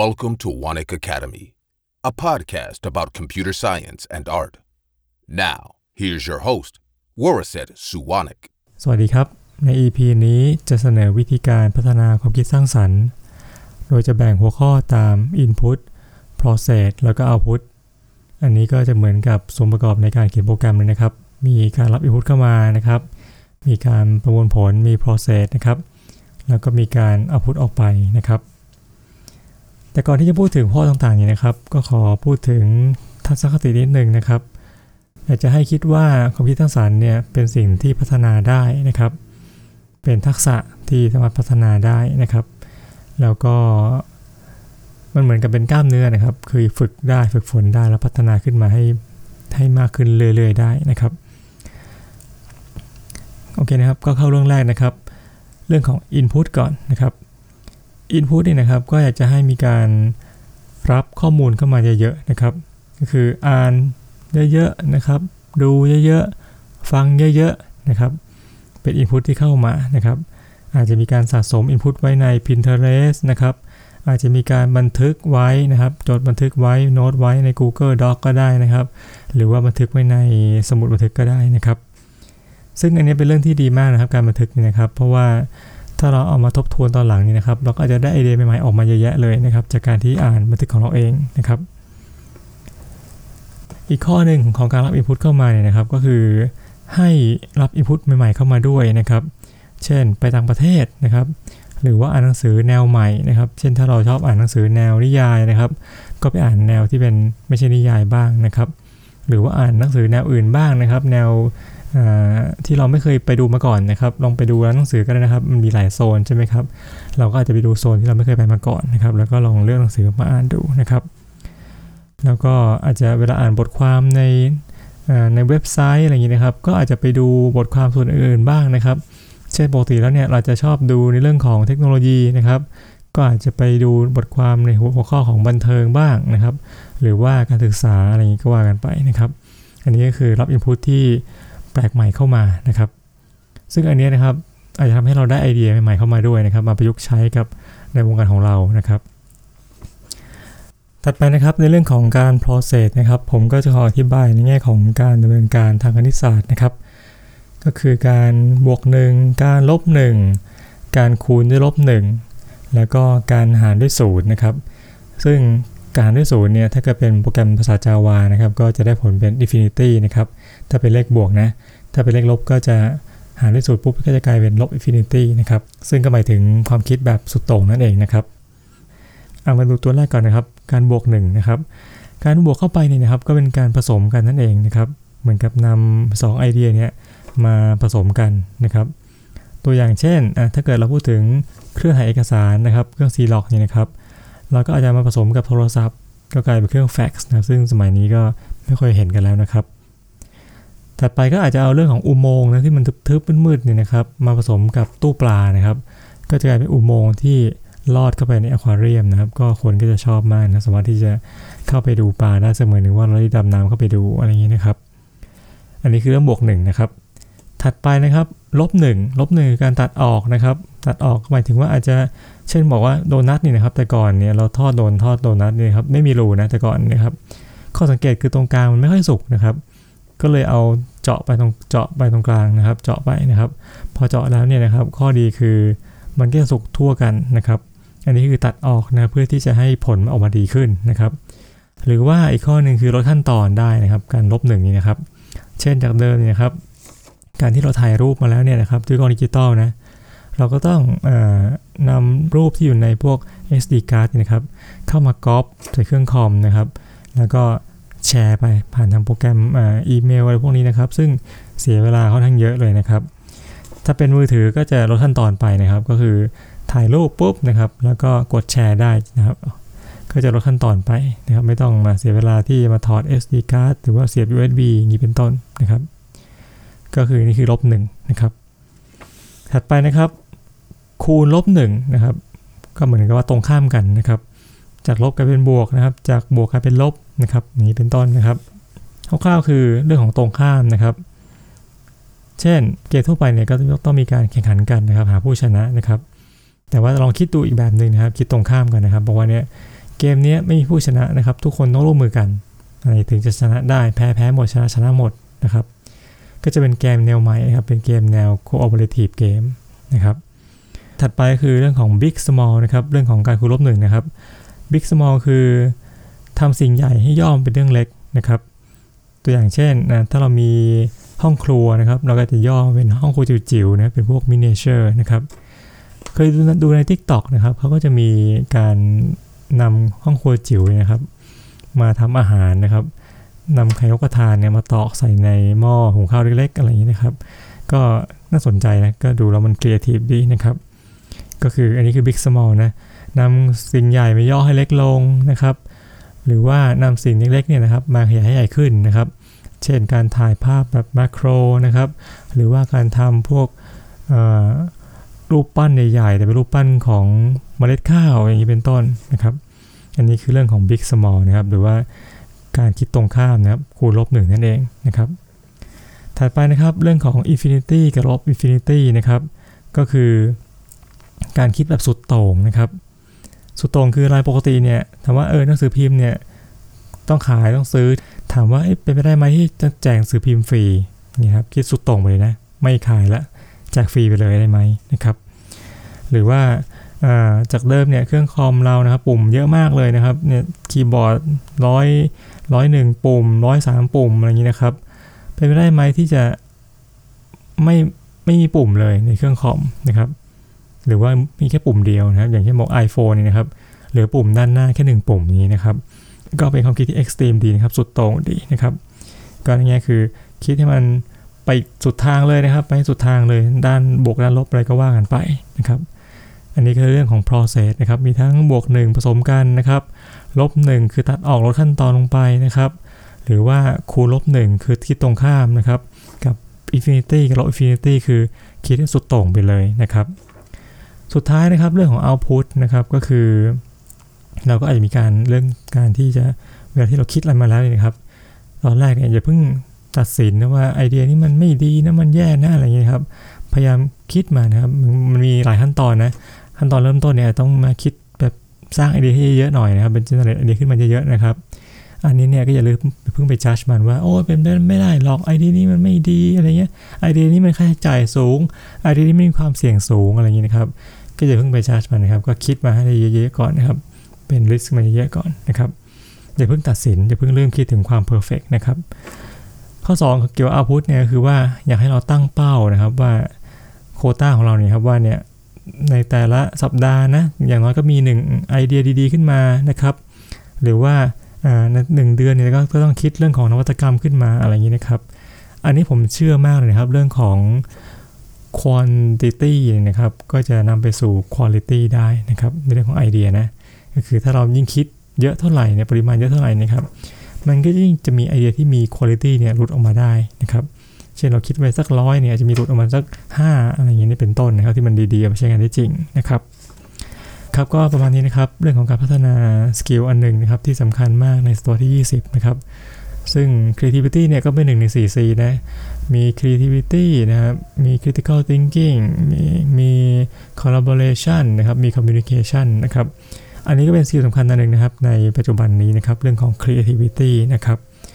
Welcome to Wanik Academy, a podcast about computer science and art. Now, here's your host, Waraset Suwanik. สวัสดีครับ ใน EP นี้จะเสนอวิธีการพัฒนาความคิดสร้างสรรค์ โดยจะแบ่งหัวข้อตาม Input Process แล้วก็ Output อันนี้ก็จะเหมือนกับส่วนประกอบในการเขียนโปรแกรมเลยนะครับ มีการรับ Input เข้ามานะครับ มีการประมวลผล มี Process นะครับ แล้วก็มีการ Output ออกไปนะครับ แต่ก่อนที่จะพูดถึงข้อต่างๆนี้นะครับ ก็ขอพูดถึงทัศนคตินิดหนึ่งนะครับอยากจะให้คิดว่าความคิดสร้างสรรค์เนี่ยเป็นสิ่งที่พัฒนาได้นะครับ เป็นทักษะที่สามารถพัฒนาได้นะครับ แล้วก็มันเหมือนกับเป็นกล้ามเนื้อนะครับ คือฝึกได้ฝึกฝนได้แล้วพัฒนาขึ้นมาให้ให้มากขึ้นเรื่อยๆได้นะครับโอเคนะครับก็เข้าเรื่องแรกนะครับ เรื่องของ Input ก่อนนะครับ Input เนี่ยนะครับก็อยากจะให้มีการรับข้อมูลเข้ามาเยอะๆนะครับ ก็คืออ่านเยอะๆนะครับ ดูเยอะๆ ฟังเยอะๆนะครับ เป็น Input ที่เข้ามานะครับ อาจจะมีการสะสม Input ไว้ใน Pinterest นะครับอาจจะมีการบันทึกไว้นะครับ จดบันทึกไว้โน้ตไว้ใน Google Doc ก็ได้นะครับ หรือว่าบันทึกไว้ในสมุดบันทึกก็ได้นะครับ ซึ่งอันนี้เป็นเรื่องที่ดีมากนะครับ การบันทึกนี่นะครับ เพราะว่า ถ้าเราเอามาทบทวนตอนหลังนี่นะครับ เราก็อาจจะได้ไอเดียใหม่ๆออกมาเยอะแยะเลยนะครับ จากการที่อ่านบันทึกของเราเองนะครับ อีกข้อหนึ่งของการรับ Input เข้ามาเนี่ยนะครับ ก็คือให้รับ Input ใหม่ๆเข้ามาด้วยนะครับ เช่นไปต่างประเทศนะครับ หรือว่าอ่านหนังสือแนวใหม่นะครับ เช่นถ้าเราชอบอ่านหนังสือแนวนิยายนะครับ ก็ไปอ่านแนวที่เป็นไม่ใช่นิยายบ้างนะครับ หรือว่าอ่านหนังสือแนวอื่นบ้างนะครับ แนว ที่เราไม่เคยไปดูมาก่อนนะครับ ลองไปดูร้านหนังสือก็ได้นะครับ มันมีหลายโซนใช่ไหมครับ เราก็อาจจะไปดูโซนที่เราไม่เคยไปมาก่อนนะครับ แล้วก็ลองเลือกหนังสือมาอ่านดูนะครับ แล้วก็อาจจะเวลาอ่านบทความในในเว็บไซต์อะไรอย่างนี้นะครับ ก็อาจจะไปดูบทความส่วนอื่นบ้างนะครับ เช่นปกติแล้วเนี่ยเราจะชอบดูในเรื่องของเทคโนโลยีนะครับ ก็อาจจะไปดูบทความในหัวข้อของบันเทิงบ้างนะครับ หรือว่าการศึกษาอะไรอย่างนี้ก็ว่ากันไปนะครับ อันนี้ก็คือรับอินพุตที่ แปลกใหม่เข้ามานะครับ ซึ่งอันนี้นะครับอาจจะทำให้เราได้ไอเดียใหม่ๆเข้ามาด้วยนะครับ มาประยุกต์ใช้กับในวงการของเรานะครับ ถัดไปนะครับในเรื่องของการ process นะครับ ผมก็จะขออธิบายในแง่ของการดำเนินการทางคณิตศาสตร์นะครับ ก็คือการบวก1การลบ1การคูณด้วยลบ1แล้วก็การหารด้วย0นะครับ ซึ่ง การด้วยศูนย์เนี่ยถ้าเกิดเป็นโปรแกรมภาษา Java นะครับ ก็จะได้ผลเป็น infinity นะครับ ถ้าเป็นเลขบวกนะ ถ้าเป็นเลขลบก็จะหารด้วยศูนย์ปุ๊บก็จะกลายเป็นลบ infinity นะครับ ซึ่งก็หมายถึงความคิดแบบสุดโต่งนั่นเองนะครับเอามาดูตัวแรกก่อนนะครับ การบวก1นะครับ การบวกเข้าไปเนี่ยนะครับ ก็เป็นการผสมกันนั่นเองนะครับ เหมือนกับนำ2ไอเดียเนี้ยมาผสมกันนะครับ ตัวอย่างเช่น ถ้าเกิดเราพูดถึงเครื่องถ่ายเอกสารนะครับ เครื่อง c l o g นี่นะครับ เราก็อาจจะมาผสมกับโทรศัพท์ ก็กลายเป็นเครื่องแฟกซ์นะซึ่งสมัยนี้ก็ไม่ค่อยเห็นกันแล้วนะครับถัดไปก็อาจจะเอาเรื่องของอุโมงค์นะที่มันทึบๆมืดๆเนี่ยนะครับมาผสมกับตู้ปลานะครับ ก็จะกลายเป็นอุโมงค์ที่ลอดเข้าไปในอควาเรียมนะครับ ก็คนก็จะชอบมากนะสามารถที่จะเข้าไปดูปลาได้เสมือนหนึ่งว่าเราได้ดำน้ำเข้าไปดูอะไรอย่างนี้นะครับ อันนี้คือเรื่องบวกหนึ่งนะครับ ถัดไปนะครับลบหนึ่งลบหนึ่งการตัดออกนะครับ ตัดออกหมายถึงว่าอาจจะเช่นบอกว่าโดนัทนี่นะครับ แต่ก่อนเนี่ยเราทอดโดนทอดโดนัทเนี่ยครับไม่มีรูนะแต่ก่อนนะครับข้อสังเกตคือตรงกลางมันไม่ค่อยสุกนะครับ ก็เลยเอาเจาะไปตรงเจาะไปตรงกลางนะครับ เจาะไปนะครับ พอเจาะแล้วเนี่ยนะครับ ข้อดีคือมันก็จะสุกทั่วกันนะครับ อันนี้คือตัดออกนะเพื่อที่จะให้ผลออกมาดีขึ้นนะครับ หรือว่าอีกข้อหนึ่งคือลดขั้นตอนได้นะครับ การลบหนึ่งนี้นะครับ เช่นจากเดิมเนี่ยนะครับ การที่เราถ่ายรูปมาแล้วเนี่ยนะครับด้วยกล้องดิจิตอลนะเราก็ต้องอนำรูปที่อยู่ในพวก SD card นะครับ เข้ามาก๊อปใส่เครื่องคอมนะครับ แล้วก็แชร์ไปผ่านทางโปรแกรมอีเมลอะไรพวกนี้นะครับ ซึ่งเสียเวลาค่อนข้างเยอะเลยนะครับ ถ้าเป็นมือถือก็จะลดขั้นตอนไปนะครับ ก็คือถ่ายรูปปุ๊บนะครับ แล้วก็กดแชร์ได้นะครับ ก็จะลดขั้นตอนไปนะครับ ไม่ต้องมาเสียเวลาที่มาถอด SD card หรือว่าเสียบ USB อย่างนี้เป็นต้นนะครับ ก็คือนี่คือลบหนึ่งนะครับ ถัดไปนะครับ คูณลบ1นะครับ ก็เหมือนกับว่าตรงข้ามกันนะครับ จากลบกลายเป็นบวกนะครับ จากบวกกลายเป็นลบนะครับนี้เป็นต้นนะครับคร่าวๆคือเรื่องของตรงข้ามนะครับ เช่นเกมทั่วไปเนี่ยก็ต้องมีการแข่งขันกันนะครับ หาผู้ชนะนะครับ แต่ว่าลองคิดดูอีกแบบหนึ่งนะครับ คิดตรงข้ามกันนะครับบอกว่าเนี่ยเกมนี้ไม่มีผู้ชนะนะครับ ทุกคนต้องร่วมมือกันอะไรถึงจะชนะได้แพ้แพ้หมดชนะชนะหมดนะครับ ก็จะเป็นเกมแนวใหม่ครับ เป็นเกมแนว cooperative game นะครับ ถัดไปคือเรื่องของ big small นะครับ เรื่องของการคูณลบหนึ่งนะครับ big small คือทำสิ่งใหญ่ให้ย่อเป็นเรื่องเล็กนะครับ ตัวอย่างเช่นนะถ้าเรามีห้องครัวนะครับ เราก็จะย่อเป็นห้องครัวจิ๋วๆนะเป็นพวก miniature นะครับ เคยดูใน TikTok นะครับเขาก็จะมีการนำห้องครัวจิ๋วนะครับ มาทำอาหารนะครับ นำไข่นกกระทาเนี่ยมาตอกใส่ในหม้อหุงข้าวเล็กๆอะไรอย่างนี้นะครับ ก็น่าสนใจนะ ก็ดูแล้วมันครีเอทีฟดีนะครับ ก็คืออันนี้คือ Big Small นะนำสิ่งใหญ่มาย่อให้เล็กลงนะครับ หรือว่านำสิ่งเล็กๆเนี่ยนะครับ มาขยายให้ใหญ่ขึ้นนะครับ เช่นการถ่ายภาพแบบมาโครนะครับ หรือว่าการทำพวกรูปปั้นใหญ่ๆแต่เป็นรูปปั้นของเมล็ดข้าวอย่างนี้เป็นต้นนะครับ อันนี้คือเรื่องของ big small นะครับ หรือว่า การคิดตรงข้ามนะครับคูณลบหนึ่งนั่นเองนะครับ ถัดไปนะครับเรื่องของ infinity กับลบ infinity นะครับ ก็คือการคิดแบบสุดโต่งนะครับ สุดโต่งคือรายปกติเนี่ยถามว่าเออหนังสือพิมพ์เนี่ยต้องขายต้องซื้อ ถามว่าเป็นไปได้ไหมที่จะแจกหนังสือพิมพ์ฟรีนี่ครับคิดสุดโต่งไปเลยนะไม่ขายละแจกฟรีไปเลยได้ไหมนะครับ หรือว่าจากเดิมเนี่ยเครื่องคอมเรานะครับ ปุ่มเยอะมากเลยนะครับเนี่ยคีย์บอร์ดร้อย ร้อยหนึ่งปุ่มร้อยสามปุ่มอะไรอย่างนี้นะครับ เป็นไปได้ไหมที่จะไม่ไม่มีปุ่มเลยในเครื่องคอมนะครับ หรือว่ามีแค่ปุ่มเดียวนะครับ อย่างเช่นบอก iPhone นี่นะครับเหลือปุ่มด้านหน้าแค่หนึ่งปุ่มนี้นะครับ ก็เป็นความคิดที่เอ็กซ์ตรีมดีนะครับ สุดโต่งดีนะครับ ก็อย่างเงี้ยคือคิดให้มันไปสุดทางเลยนะครับ ไปสุดทางเลยด้านบวกด้านลบอะไรก็ว่ากันไปนะครับ อันนี้คือเรื่องของ process นะครับ มีทั้งบวก 1 ผสมกันนะครับลบ 1 คือตัดออกลดขั้นตอนลงไปนะครับ หรือว่าคูณลบ 1 คือคิดตรงข้ามนะครับ กับ infinity กับลบ infinity คือคิดให้สุดโต่งไปเลยนะครับ สุดท้ายนะครับเรื่องของ output นะครับก็คือ เราก็อาจจะมีการเรื่องการที่จะเวลาที่เราคิดอะไรมาแล้วนะครับ ตอนแรกเนี่ยอย่าเพิ่งตัดสินนะว่าไอเดียนี้มันไม่ดีนะมันแย่นะอะไรเงี้ยครับพยายามคิดมานะครับมันมีหลายขั้นตอนนะ ขั้นตอนเริ่มต้นเนี่ยต้องมาคิดแบบสร้างไอเดียให้เยอะหน่อยนะครับ เป็น generate idea ขึ้นมาเยอะๆนะครับ อันนี้เนี่ยก็อย่าลืมเพิ่งไปจัดมันว่าโอ้เป็นไปไม่ได้หรอกไอเดียนี้มันไม่ดีอะไรเงี้ยไอเดียนี้มันค่าใช้จ่ายสูงไอเดียนี้มีความเสี่ยงสูงอะไรเงี้ยนะครับ ก็อย่าเพิ่งไปจัดมันนะครับ ก็คิดมาให้ได้เยอะๆก่อนนะครับ เป็น list มาเยอะๆก่อนนะครับอย่าเพิ่งตัดสินอย่าเพิ่งเริ่มคิดถึงความ perfect นะครับข้อ 2 เกี่ยวกับ output เนี่ยคือว่าอยากให้เราตั้งเป้านะครับว่าโคต้าของเราเนี่ยครับว่าเนี่ย ในแต่ละสัปดาห์นะ อย่างน้อยก็มี 1 ไอเดียดีๆ ขึ้นมานะครับ หรือว่าในหนึ่งเดือนเนี่ยก็ต้องคิดเรื่องของนวัตกรรมขึ้นมาอะไรอย่างนี้นะครับ อันนี้ผมเชื่อมากเลยนะครับ เรื่องของ quantity นะครับ ก็จะนำไปสู่ quality ได้นะครับ ในเรื่องของไอเดียนะ ก็คือถ้าเรายิ่งคิดเยอะเท่าไหร่เนี่ยปริมาณเยอะเท่าไหร่นะครับ มันก็ยิ่งจะมีไอเดียที่มีคุณภาพเนี่ยหลุดออกมาได้นะครับ เช่นเราคิดไว้สักร้อยเนี่ยจะมีหลุดออกมาสัก 5 อะไรอย่างนี้เป็นต้นนะครับที่มันดีๆมาใช้งานได้จริงนะครับครับก็ประมาณนี้นะครับเรื่องของการพัฒนา skill อันหนึ่งนะครับที่สำคัญมากในตัวที่ 20 นะครับ ซึ่ง creativity เนี่ยก็เป็นหนึ่งใน 4C นะมี creativity นะครับมี critical thinking มีมี collaboration นะครับมี communication นะครับอันนี้ก็เป็นสกิลสำคัญอันหนึ่งนะครับในปัจจุบันนี้นะครับเรื่องของ creativity นะครับ